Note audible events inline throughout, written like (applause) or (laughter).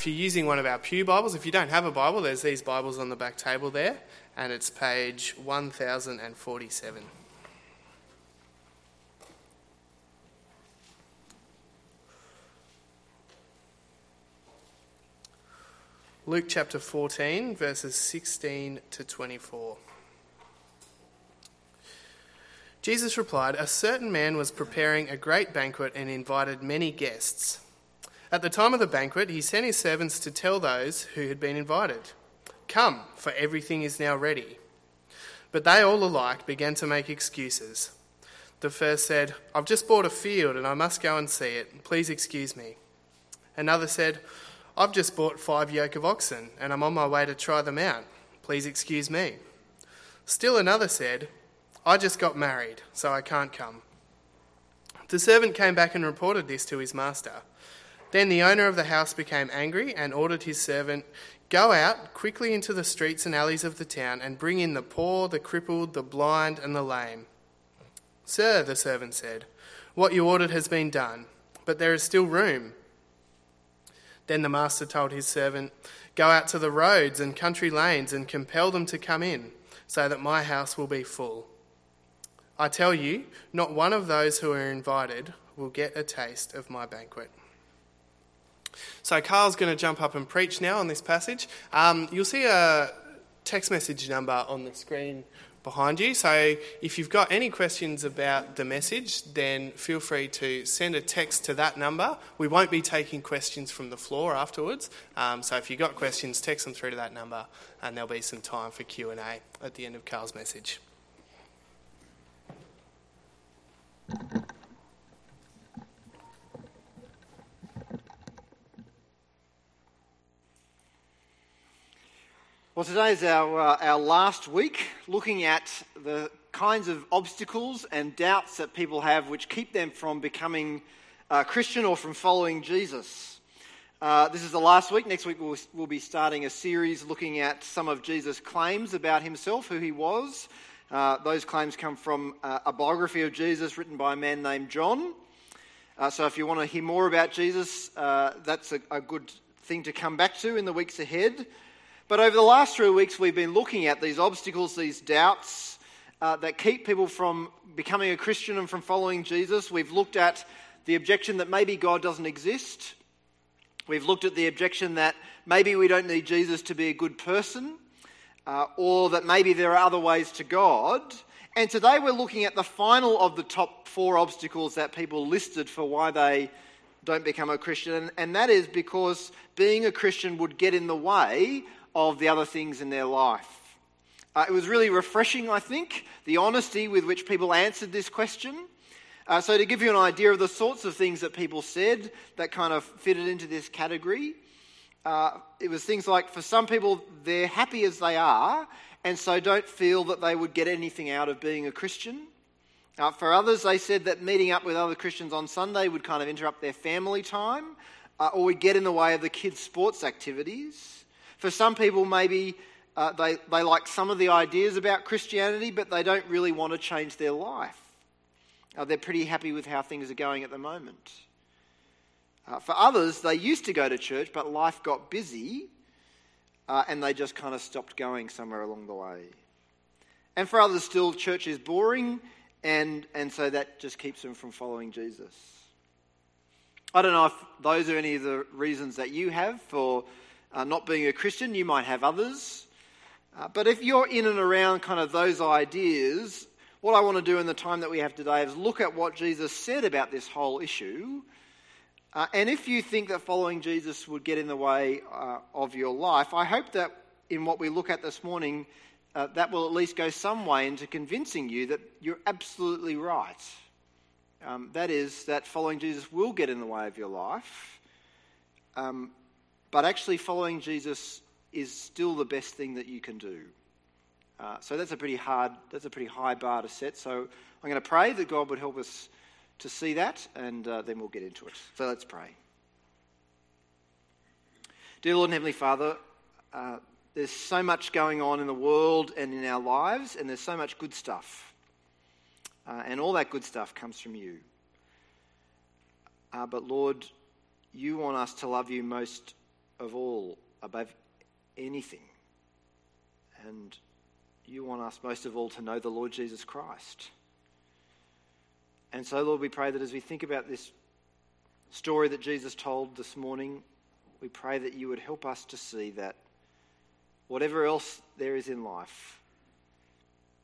If you're using one of our Pew Bibles, if you don't have a Bible, there's these Bibles on the back table there, and it's page 1047. Luke chapter 14, verses 16 to 24. Jesus replied, A certain man was preparing a great banquet and invited many guests. At the time of the banquet, he sent his servants to tell those who had been invited, Come, for everything is now ready. But they all alike began to make excuses. The first said, I've just bought a field and I must go and see it. Please excuse me. Another said, I've just bought five yoke of oxen and I'm on my way to try them out. Please excuse me. Still another said, I just got married, so I can't come. The servant came back and reported this to his master. Then the owner of the house became angry and ordered his servant, Go out quickly into the streets and alleys of the town and bring in the poor, the crippled, the blind, and the lame. Sir, the servant said, What you ordered has been done, but there is still room. Then the master told his servant, Go out to the roads and country lanes and compel them to come in, so that my house will be full. I tell you, not one of those who are invited will get a taste of my banquet. So, Carl's going to jump up and preach now on this passage. Um, you'll see a text message number on the screen behind you. So if you've got any questions about the message, then feel free to send a text to that number. We won't be taking questions from the floor afterwards. Um, so if you've got questions, text them through to that number, and there'll be some time for Q and A at the end of Carl's message. Well, today is our, uh, our last week looking at the kinds of obstacles and doubts that people have which keep them from becoming uh, Christian or from following Jesus. Uh, this is the last week. Next week, we'll, we'll, be starting a series looking at some of Jesus' claims about himself, who he was. Uh, those claims come from uh, a biography of Jesus written by a man named John. Uh, so, if you want to hear more about Jesus, that's a, a good thing to come back to in the weeks ahead. But over the last three weeks, we've been looking at these obstacles, these doubts uh, that keep people from becoming a Christian and from following Jesus. We've looked at the objection that maybe God doesn't exist. We've looked at the objection that maybe we don't need Jesus to be a good person, uh, or that maybe there are other ways to God. And today we're looking at the final of the top four obstacles that people listed for why they don't become a Christian, and, and that is because being a Christian would get in the way of the other things in their life. Uh, it was really refreshing, I think, the honesty with which people answered this question. Uh, so, to give you an idea of the sorts of things that people said that kind of fitted into this category, uh, it was things like for some people, they're happy as they are, and so don't feel that they would get anything out of being a Christian. Uh, for others, they said that meeting up with other Christians on Sunday would kind of interrupt their family time uh, or would get in the way of the kids' sports activities. For some people, maybe uh, they, they like some of the ideas about Christianity, but they don't really want to change their life. Uh, they're pretty happy with how things are going at the moment. Uh, for others, they used to go to church, but life got busy uh, and they just kind of stopped going somewhere along the way. And for others, still, church is boring, and, and so that just keeps them from following Jesus. I don't know if those are any of the reasons that you have for uh, not being a Christian. You might have others. Uh, but if you're in and around kind of those ideas, what I want to do in the time that we have today is look at what Jesus said about this whole issue. Uh, and if you think that following Jesus would get in the way uh, of your life, I hope that in what we look at this morning, uh, that will at least go some way into convincing you that you're absolutely right. Um, that is, that following Jesus will get in the way of your life. Um, but actually, following Jesus is still the best thing that you can do. Uh, so that's a pretty hard, that's a pretty high bar to set. So I'm going to pray that God would help us to see that, and uh, then we'll get into it. So let's pray. Dear Lord and Heavenly Father, uh, there's so much going on in the world and in our lives, and there's so much good stuff. Uh, and all that good stuff comes from you. Uh, but Lord, you want us to love you most of all, above anything. And you want us most of all to know the Lord Jesus Christ. And so, Lord, we pray that as we think about this story that Jesus told this morning, we pray that you would help us to see that whatever else there is in life,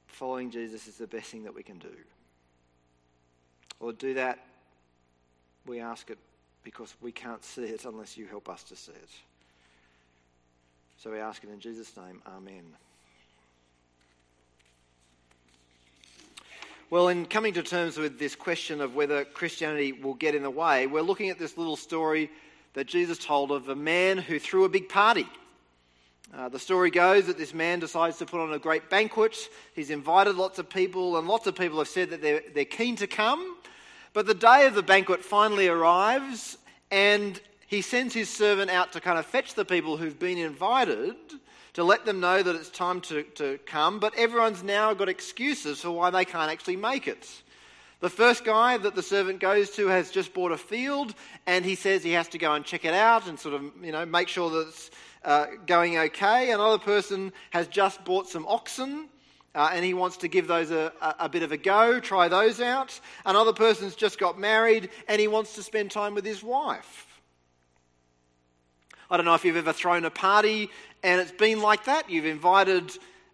following Jesus is the best thing that we can do. Lord, do that. We ask it because we can't see it unless you help us to see it. So we ask it in Jesus' name. Amen. Well, in coming to terms with this question of whether Christianity will get in the way, we're looking at this little story that Jesus told of a man who threw a big party. Uh, the story goes that this man decides to put on a great banquet. He's invited lots of people, and lots of people have said that they're, they're keen to come. But the day of the banquet finally arrives, and he sends his servant out to kind of fetch the people who've been invited to let them know that it's time to, to come, but everyone's now got excuses for why they can't actually make it. The first guy that the servant goes to has just bought a field, and he says he has to go and check it out and sort of, you know, make sure that it's uh, going okay. Another person has just bought some oxen, uh, and he wants to give those a, a, bit of a go, try those out. Another person's just got married, and he wants to spend time with his wife. I don't know if you've ever thrown a party and it's been like that. You've invited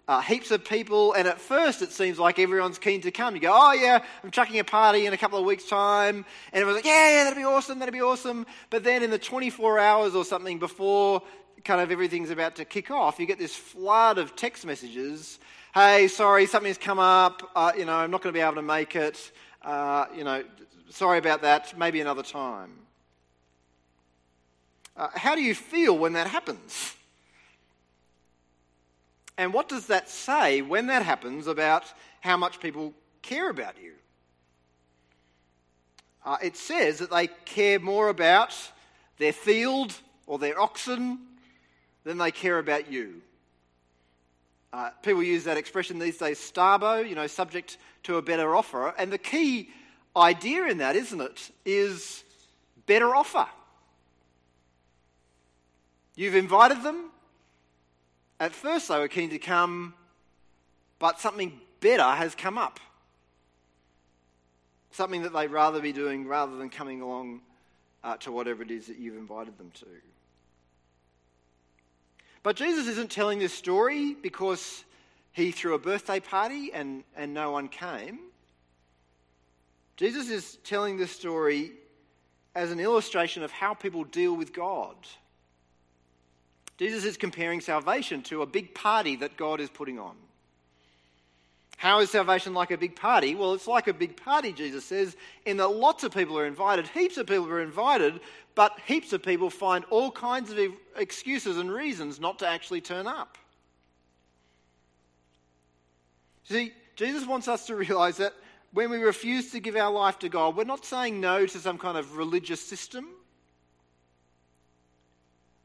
uh, heaps of people, and at first it seems like everyone's keen to come. You go, oh yeah, I'm chucking a party in a couple of weeks' time, and everyone's like, yeah, yeah, that'd be awesome, that'd be awesome. But then in the 24 hours or something before kind of everything's about to kick off, you get this flood of text messages. Hey, sorry, something's come up. Uh, you know, I'm not going to be able to make it. Uh, you know, sorry about that. Maybe another time. Uh, how do you feel when that happens? And what does that say when that happens about how much people care about you? Uh, it says that they care more about their field or their oxen than they care about you. Uh, people use that expression these days, starbo, you know, subject to a better offer. And the key idea in that, isn't it, is better offer. You've invited them. At first, they were keen to come, but something better has come up. Something that they'd rather be doing rather than coming along uh, to whatever it is that you've invited them to. But Jesus isn't telling this story because he threw a birthday party and, and no one came. Jesus is telling this story as an illustration of how people deal with God. Jesus is comparing salvation to a big party that God is putting on. How is salvation like a big party? Well, it's like a big party, Jesus says, in that lots of people are invited, heaps of people are invited, but heaps of people find all kinds of excuses and reasons not to actually turn up. See, Jesus wants us to realize that when we refuse to give our life to God, we're not saying no to some kind of religious system.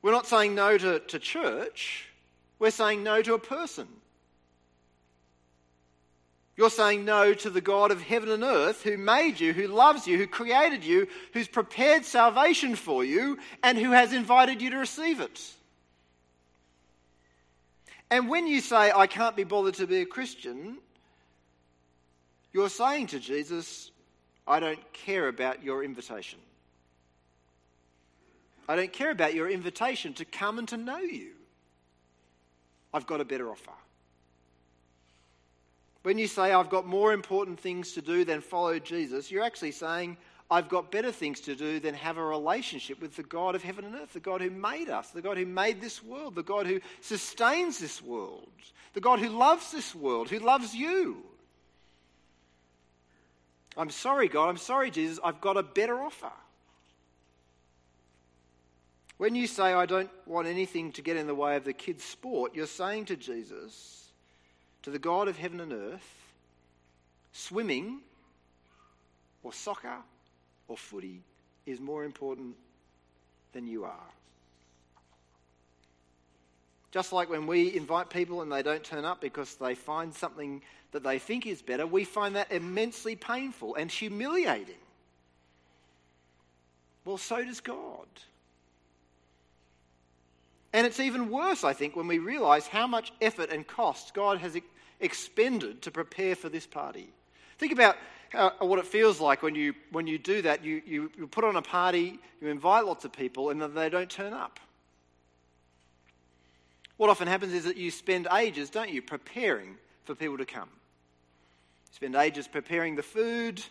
We're not saying no to, to church, we're saying no to a person. You're saying no to the God of heaven and earth who made you, who loves you, who created you, who's prepared salvation for you, and who has invited you to receive it. And when you say, I can't be bothered to be a Christian, you're saying to Jesus, I don't care about your invitation. I don't care about your invitation to come and to know you. I've got a better offer. When you say, I've got more important things to do than follow Jesus, you're actually saying, I've got better things to do than have a relationship with the God of heaven and earth, the God who made us, the God who made this world, the God who sustains this world, the God who loves this world, who loves you. I'm sorry, God, I'm sorry, Jesus, I've got a better offer. When you say, I don't want anything to get in the way of the kids' sport, you're saying to Jesus, to the God of heaven and earth, swimming or soccer or footy is more important than you are. Just like when we invite people and they don't turn up because they find something that they think is better, we find that immensely painful and humiliating. Well, so does God. And it's even worse, I think, when we realize how much effort and cost God has expended to prepare for this party. Think about how, what it feels like when you, when you do that. You, you, you put on a party, you invite lots of people, and then they don't turn up. What often happens is that you spend ages, don't you, preparing for people to come. You spend ages preparing the food,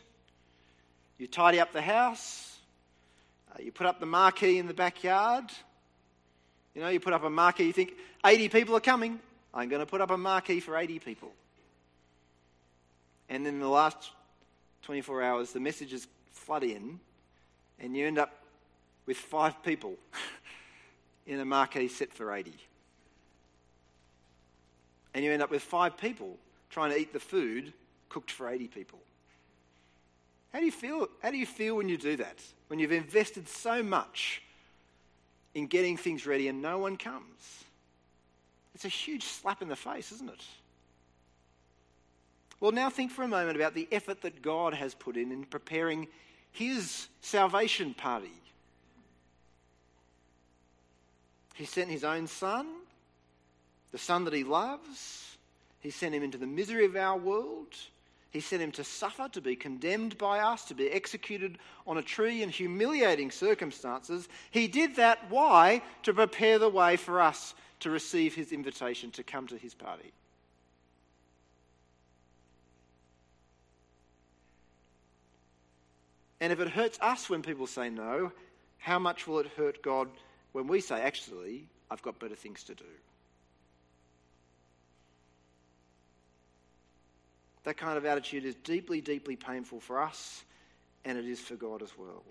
you tidy up the house, uh, you put up the marquee in the backyard. You know, you put up a marquee, you think 80 people are coming. I'm going to put up a marquee for 80 people. And then in the last 24 hours, the messages flood in, and you end up with five people (laughs) in a marquee set for 80. And you end up with five people trying to eat the food cooked for 80 people. How do you feel? How do you feel when you do that? When you've invested so much in getting things ready and no one comes? It's a huge slap in the face, isn't it? Well, now think for a moment about the effort that God has put in in preparing his salvation party. He sent his own son, the son that he loves. He sent him into the misery of our world. He sent him to suffer, to be condemned by us, to be executed on a tree in humiliating circumstances. He did that, why? To prepare the way for us to receive his invitation to come to his party. And if it hurts us when people say no, how much will it hurt God when we say, actually, I've got better things to do? That kind of attitude is deeply, deeply painful for us, and it is for God as well.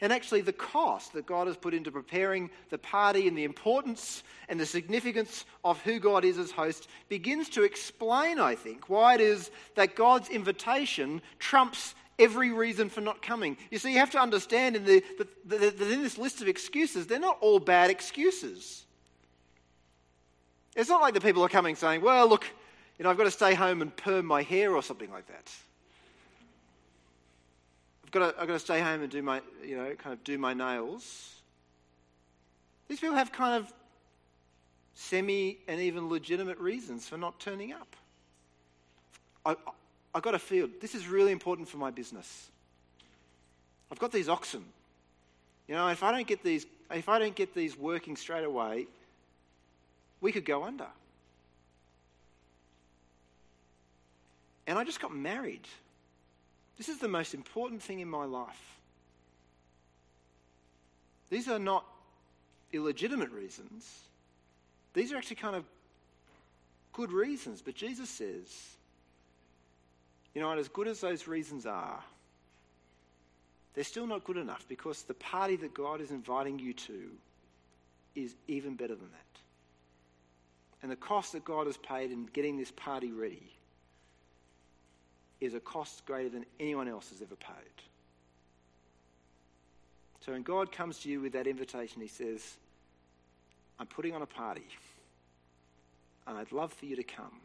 And actually, the cost that God has put into preparing the party and the importance and the significance of who God is as host begins to explain, I think, why it is that God's invitation trumps every reason for not coming. You see, you have to understand in the, that in this list of excuses, they're not all bad excuses. It's not like the people are coming saying, well, look, you know, I've got to stay home and perm my hair or something like that. I've got to, I've got to stay home and do my, you know, kind of do my nails. These people have kind of semi and even legitimate reasons for not turning up. I, I've got a field. This is really important for my business. I've got these oxen. You know, if I don't get these, if I don't get these working straight away, we could go under. And I just got married. This is the most important thing in my life. These are not illegitimate reasons. These are actually kind of good reasons. But Jesus says, you know, and as good as those reasons are, they're still not good enough because the party that God is inviting you to is even better than that. And the cost that God has paid in getting this party ready is a cost greater than anyone else has ever paid. So when God comes to you with that invitation, He says, I'm putting on a party, and I'd love for you to come.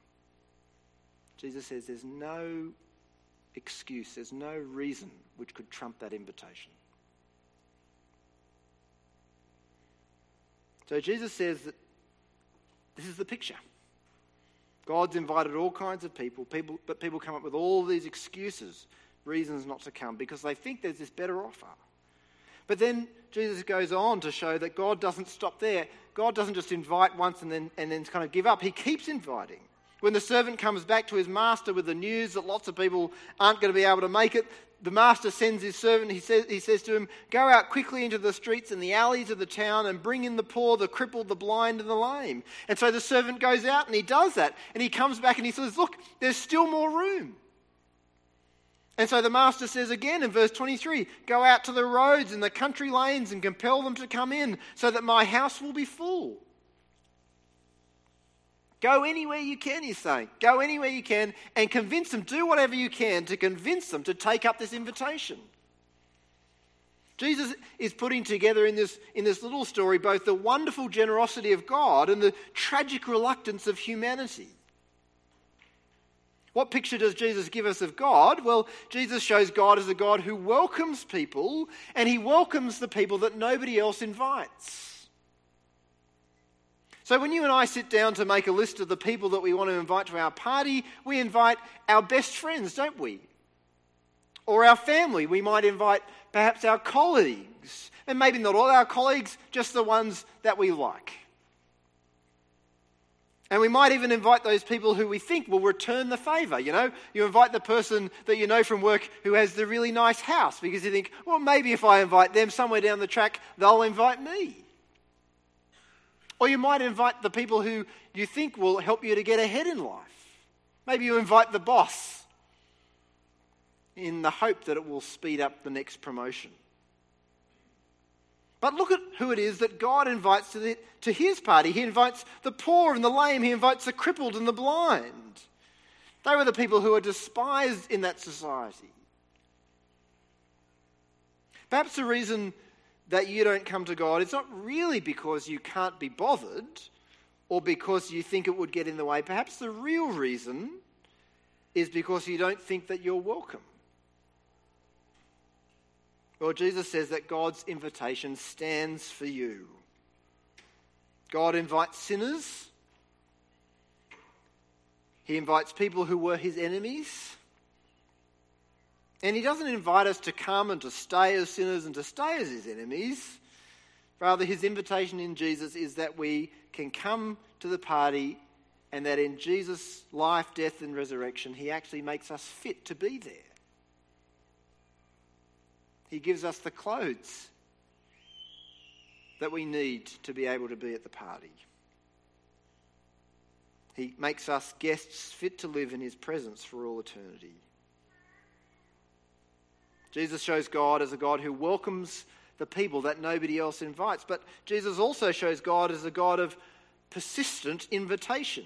Jesus says there's no excuse, there's no reason which could trump that invitation. So Jesus says that this is the picture. God's invited all kinds of people, people, but people come up with all these excuses, reasons not to come, because they think there's this better offer. But then Jesus goes on to show that God doesn't stop there. God doesn't just invite once and then, and then kind of give up. He keeps inviting. When the servant comes back to his master with the news that lots of people aren't going to be able to make it, the master sends his servant, he says, he says to him, Go out quickly into the streets and the alleys of the town and bring in the poor, the crippled, the blind, and the lame. And so the servant goes out and he does that. And he comes back and he says, Look, there's still more room. And so the master says again in verse 23 Go out to the roads and the country lanes and compel them to come in so that my house will be full. Go anywhere you can, he's saying. Go anywhere you can and convince them, do whatever you can to convince them to take up this invitation. Jesus is putting together in this, in this little story both the wonderful generosity of God and the tragic reluctance of humanity. What picture does Jesus give us of God? Well, Jesus shows God as a God who welcomes people, and he welcomes the people that nobody else invites. So when you and I sit down to make a list of the people that we want to invite to our party, we invite our best friends, don't we? Or our family. We might invite perhaps our colleagues. And maybe not all our colleagues, just the ones that we like. And we might even invite those people who we think will return the favour. You know, you invite the person that you know from work who has the really nice house because you think, well, maybe if I invite them somewhere down the track, they'll invite me. Or you might invite the people who you think will help you to get ahead in life. Maybe you invite the boss in the hope that it will speed up the next promotion. But look at who it is that God invites to, the, to his party. He invites the poor and the lame, he invites the crippled and the blind. They were the people who are despised in that society. Perhaps the reason that you don't come to God it's not really because you can't be bothered or because you think it would get in the way. Perhaps the real reason is because you don't think that you're welcome. Well, Jesus says that God's invitation stands for you. God invites sinners. He invites people who were his enemies. And he doesn't invite us to come and to stay as sinners and to stay as his enemies. Rather, his invitation in Jesus is that we can come to the party and that in Jesus' life, death, and resurrection, he actually makes us fit to be there. He gives us the clothes that we need to be able to be at the party. He makes us guests fit to live in His presence for all eternity. Jesus shows God as a God who welcomes the people that nobody else invites, but Jesus also shows God as a God of persistent invitation.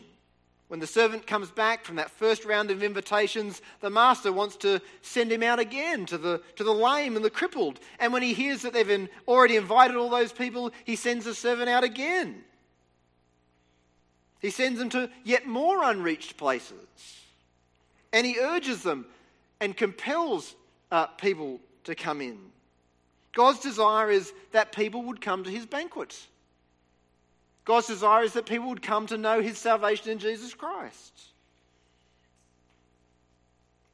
When the servant comes back from that first round of invitations, the master wants to send him out again to the, to the lame and the crippled. And when he hears that they've already invited all those people, he sends the servant out again. He sends them to yet more unreached places. And he urges them and compels uh, people to come in. God's desire is that people would come to his banquet. God's desire is that people would come to know his salvation in Jesus Christ.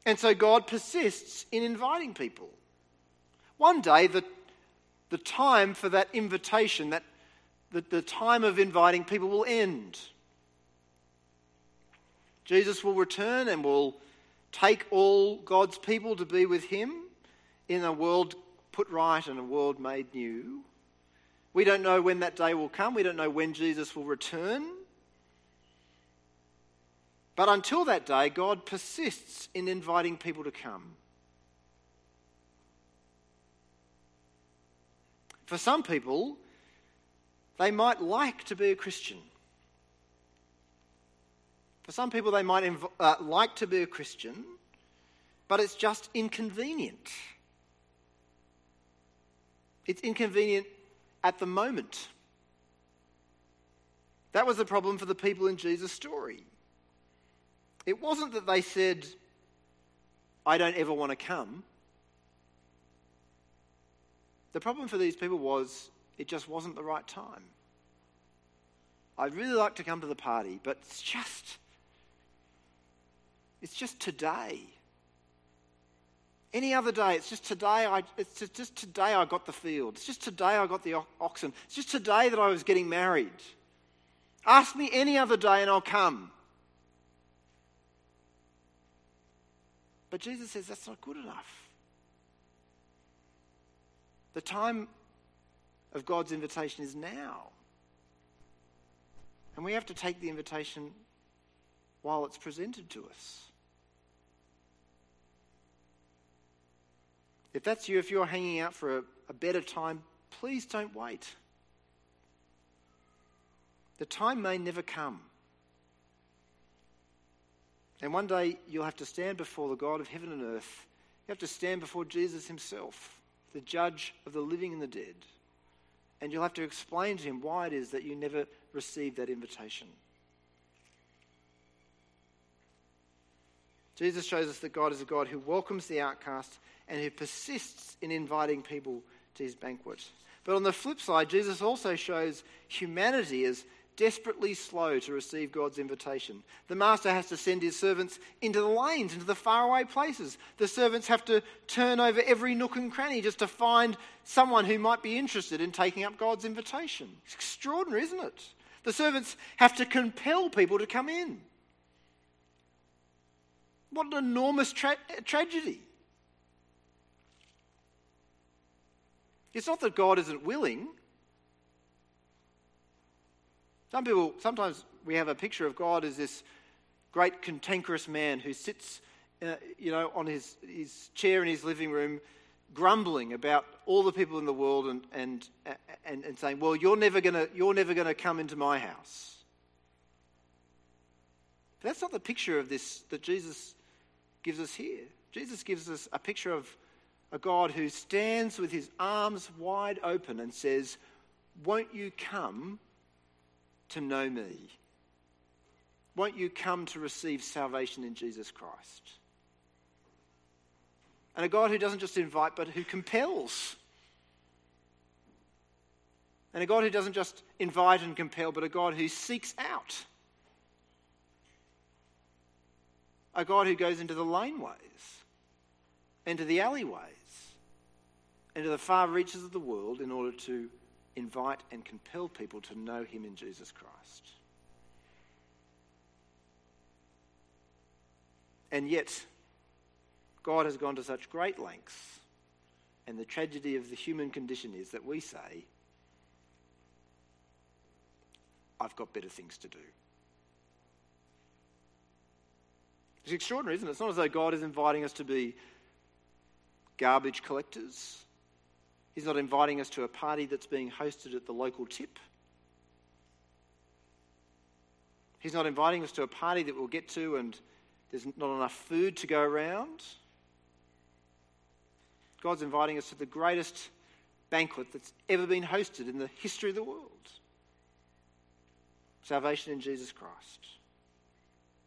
And so God persists in inviting people. One day, the, the time for that invitation, that, the, the time of inviting people will end. Jesus will return and will take all God's people to be with him in a world put right and a world made new. We don't know when that day will come. We don't know when Jesus will return. But until that day, God persists in inviting people to come. For some people, they might like to be a Christian. For some people, they might inv- uh, like to be a Christian, but it's just inconvenient. It's inconvenient at the moment. That was the problem for the people in Jesus' story. It wasn't that they said, I don't ever want to come. The problem for these people was it just wasn't the right time. I'd really like to come to the party, but it's just, it's just today. Any other day, it's just today. I, it's just, today I got the field. It's just today I got the oxen. It's just today that I was getting married. Ask me any other day and I'll come. But Jesus says that's not good enough. The time of God's invitation is now. And we have to take the invitation while it's presented to us. If that's you, if you're hanging out for a, a better time, please don't wait. The time may never come. And one day you'll have to stand before the God of heaven and earth. You have to stand before Jesus himself, the judge of the living and the dead. And you'll have to explain to him why it is that you never received that invitation. Jesus shows us that God is a God who welcomes the outcast and who persists in inviting people to his banquet. But on the flip side, Jesus also shows humanity as desperately slow to receive God's invitation. The master has to send his servants into the lanes, into the faraway places. The servants have to turn over every nook and cranny just to find someone who might be interested in taking up God's invitation. It's extraordinary, isn't it? The servants have to compel people to come in. What an enormous tra- tragedy. It's not that God isn't willing. Some people, sometimes we have a picture of God as this great cantankerous man who sits, uh, you know, on his, his chair in his living room, grumbling about all the people in the world and, and, and, and saying, well, you're never going to come into my house. But that's not the picture of this that Jesus gives us here. Jesus gives us a picture of a God who stands with his arms wide open and says, Won't you come to know me? Won't you come to receive salvation in Jesus Christ? And a God who doesn't just invite, but who compels. And a God who doesn't just invite and compel, but a God who seeks out. A God who goes into the laneways, into the alleyways, into the far reaches of the world in order to invite and compel people to know him in Jesus Christ. And yet, God has gone to such great lengths, and the tragedy of the human condition is that we say, I've got better things to do. It's extraordinary, isn't it? It's not as though God is inviting us to be garbage collectors He's not inviting us to a party that's being hosted at the local tip. He's not inviting us to a party that we'll get to and there's not enough food to go around. God's inviting us to the greatest banquet that's ever been hosted in the history of the world salvation in Jesus Christ.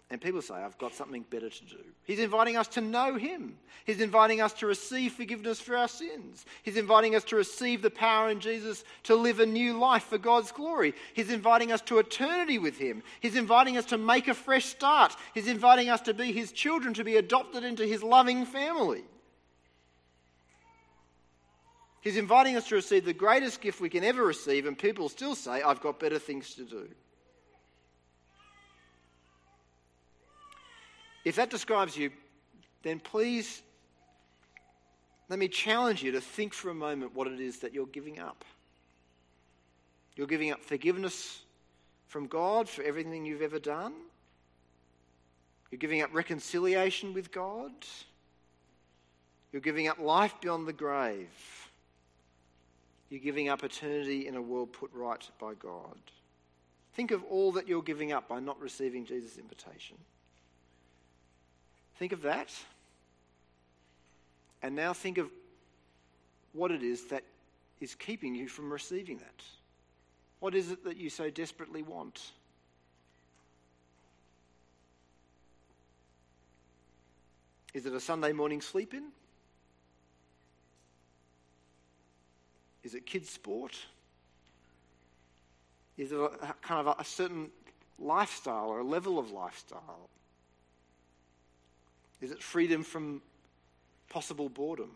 And people say, I've got something better to do. He's inviting us to know Him. He's inviting us to receive forgiveness for our sins. He's inviting us to receive the power in Jesus to live a new life for God's glory. He's inviting us to eternity with Him. He's inviting us to make a fresh start. He's inviting us to be His children, to be adopted into His loving family. He's inviting us to receive the greatest gift we can ever receive, and people still say, I've got better things to do. If that describes you, then please let me challenge you to think for a moment what it is that you're giving up. You're giving up forgiveness from God for everything you've ever done. You're giving up reconciliation with God. You're giving up life beyond the grave. You're giving up eternity in a world put right by God. Think of all that you're giving up by not receiving Jesus' invitation. Think of that. And now think of what it is that is keeping you from receiving that. What is it that you so desperately want? Is it a Sunday morning sleep in? Is it kids' sport? Is it a, kind of a, a certain lifestyle or a level of lifestyle? Is it freedom from possible boredom?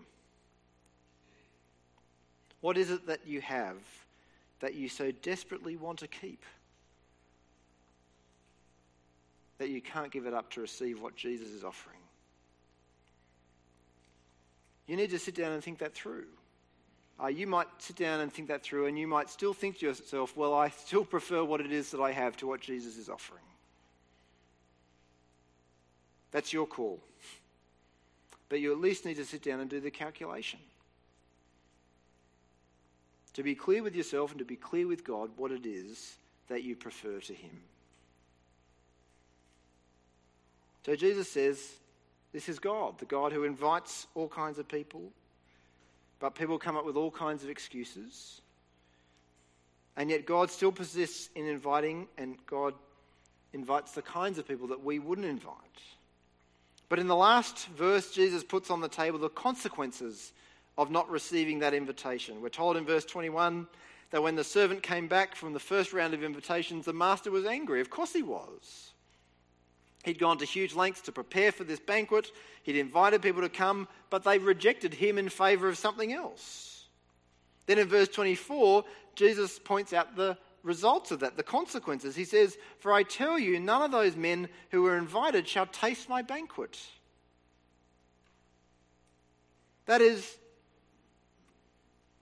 What is it that you have that you so desperately want to keep that you can't give it up to receive what Jesus is offering? You need to sit down and think that through. Uh, you might sit down and think that through, and you might still think to yourself, well, I still (laughs) prefer what it is that I have to what Jesus is offering. That's your call. But you at least need to sit down and do the calculation. To be clear with yourself and to be clear with God what it is that you prefer to Him. So Jesus says, This is God, the God who invites all kinds of people, but people come up with all kinds of excuses. And yet God still persists in inviting, and God invites the kinds of people that we wouldn't invite. But in the last verse, Jesus puts on the table the consequences of not receiving that invitation. We're told in verse 21 that when the servant came back from the first round of invitations, the master was angry. Of course he was. He'd gone to huge lengths to prepare for this banquet. He'd invited people to come, but they rejected him in favour of something else. Then in verse 24, Jesus points out the results of that, the consequences. He says, For I tell you, none of those men who were invited shall taste my banquet. That is,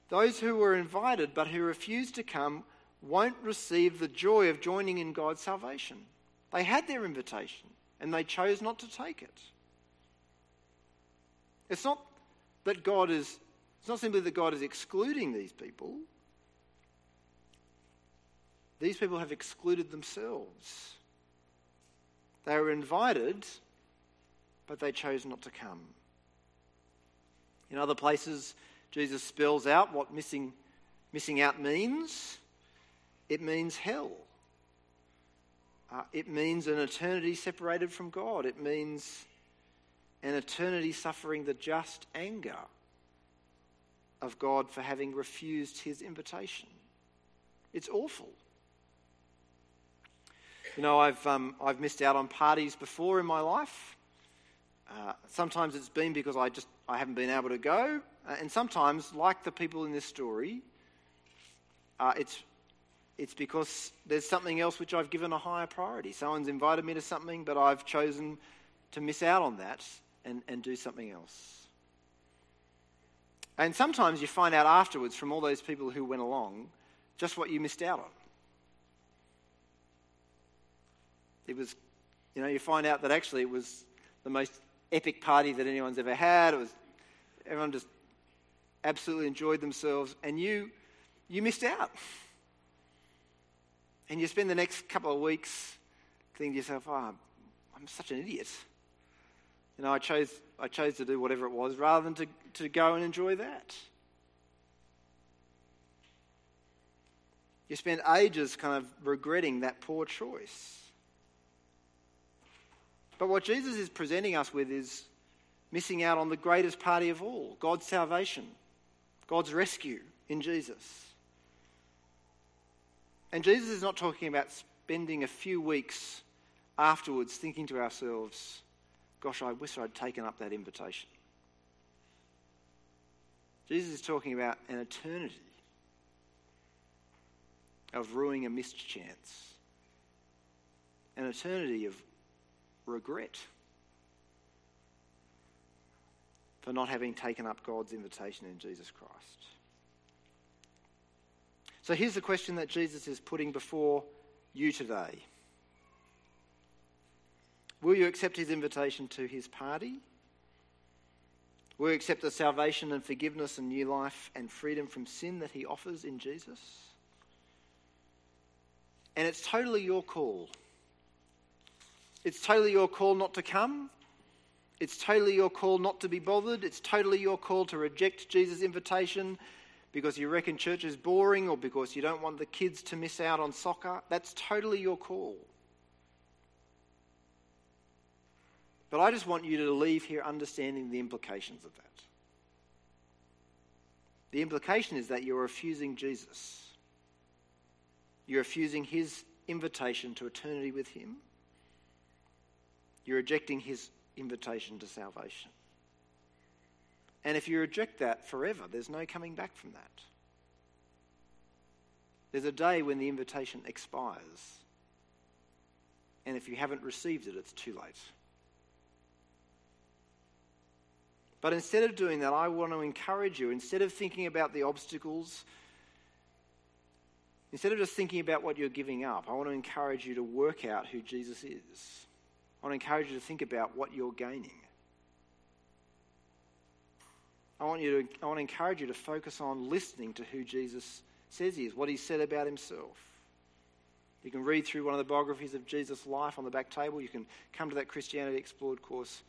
those who were invited but who refused to come won't receive the joy of joining in God's salvation. They had their invitation and they chose not to take it. It's not that God is, it's not simply that God is excluding these people. These people have excluded themselves. They were invited, but they chose not to come. In other places, Jesus spells out what missing, missing out means. It means hell. Uh, it means an eternity separated from God. It means an eternity suffering the just anger of God for having refused his invitation. It's awful. You know, I've, um, I've missed out on parties before in my life. Uh, sometimes it's been because I just I haven't been able to go, uh, and sometimes, like the people in this story, uh, it's it's because there's something else which I've given a higher priority. Someone's invited me to something, but I've chosen to miss out on that and, and do something else. And sometimes you find out afterwards from all those people who went along just what you missed out on. It was, you know, you find out that actually it was the most epic party that anyone's ever had. It was, everyone just absolutely enjoyed themselves, and you, you missed out. And you spend the next couple of weeks thinking to yourself, oh, I'm such an idiot. You know, I chose, I chose to do whatever it was rather than to, to go and enjoy that. You spend ages kind of regretting that poor choice. But what Jesus is presenting us with is missing out on the greatest party of all God's salvation, God's rescue in Jesus. And Jesus is not talking about spending a few weeks afterwards thinking to ourselves, gosh, I wish I'd taken up that invitation. Jesus is talking about an eternity of ruining a missed chance, an eternity of regret for not having taken up God's invitation in Jesus Christ. So here's the question that Jesus is putting before you today Will you accept his invitation to his party? Will you accept the salvation and forgiveness and new life and freedom from sin that he offers in Jesus? And it's totally your call. It's totally your call not to come. It's totally your call not to be bothered. It's totally your call to reject Jesus' invitation because you reckon church is boring or because you don't want the kids to miss out on soccer. That's totally your call. But I just want you to leave here understanding the implications of that. The implication is that you're refusing Jesus. You're refusing his invitation to eternity with him. You're rejecting his invitation to salvation. And if you reject that forever, there's no coming back from that. There's a day when the invitation expires. And if you haven't received it, it's too late. But instead of doing that, I want to encourage you, instead of thinking about the obstacles, instead of just thinking about what you're giving up, I want to encourage you to work out who Jesus is. I want to encourage you to think about what you're gaining. I want, you to, I want to encourage you to focus on listening to who Jesus says he is, what he said about himself. You can read through one of the biographies of Jesus' life on the back table. You can come to that Christianity Explored course.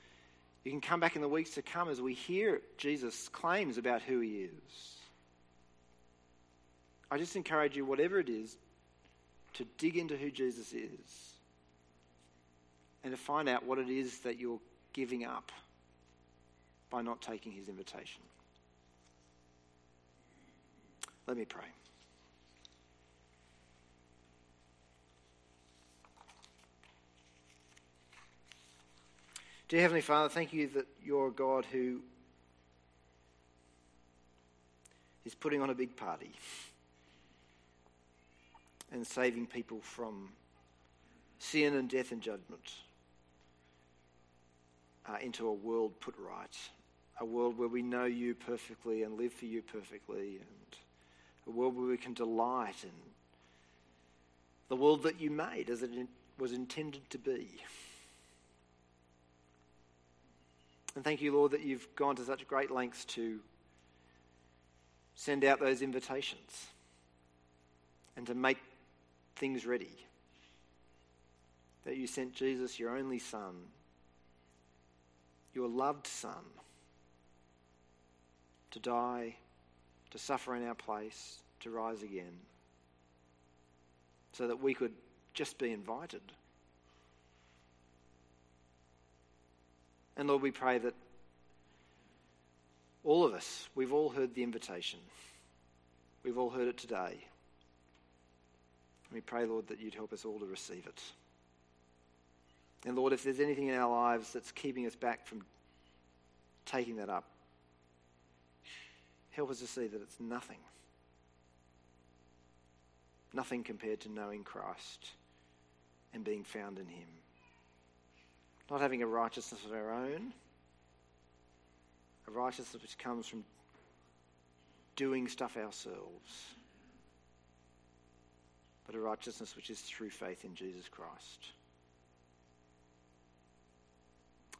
You can come back in the weeks to come as we hear Jesus' claims about who he is. I just encourage you, whatever it is, to dig into who Jesus is and to find out what it is that you're giving up by not taking his invitation. Let me pray. Dear Heavenly Father, thank you that you're a God who is putting on a big party and saving people from sin and death and judgment uh, into a world put right. A world where we know you perfectly and live for you perfectly, and a world where we can delight in the world that you made as it was intended to be. And thank you, Lord, that you've gone to such great lengths to send out those invitations and to make things ready. That you sent Jesus, your only Son, your loved Son, to die, to suffer in our place, to rise again, so that we could just be invited. And Lord, we pray that all of us, we've all heard the invitation. We've all heard it today. And we pray, Lord, that you'd help us all to receive it. And Lord, if there's anything in our lives that's keeping us back from taking that up, help us to see that it's nothing. Nothing compared to knowing Christ and being found in Him. Not having a righteousness of our own, a righteousness which comes from doing stuff ourselves, but a righteousness which is through faith in Jesus Christ.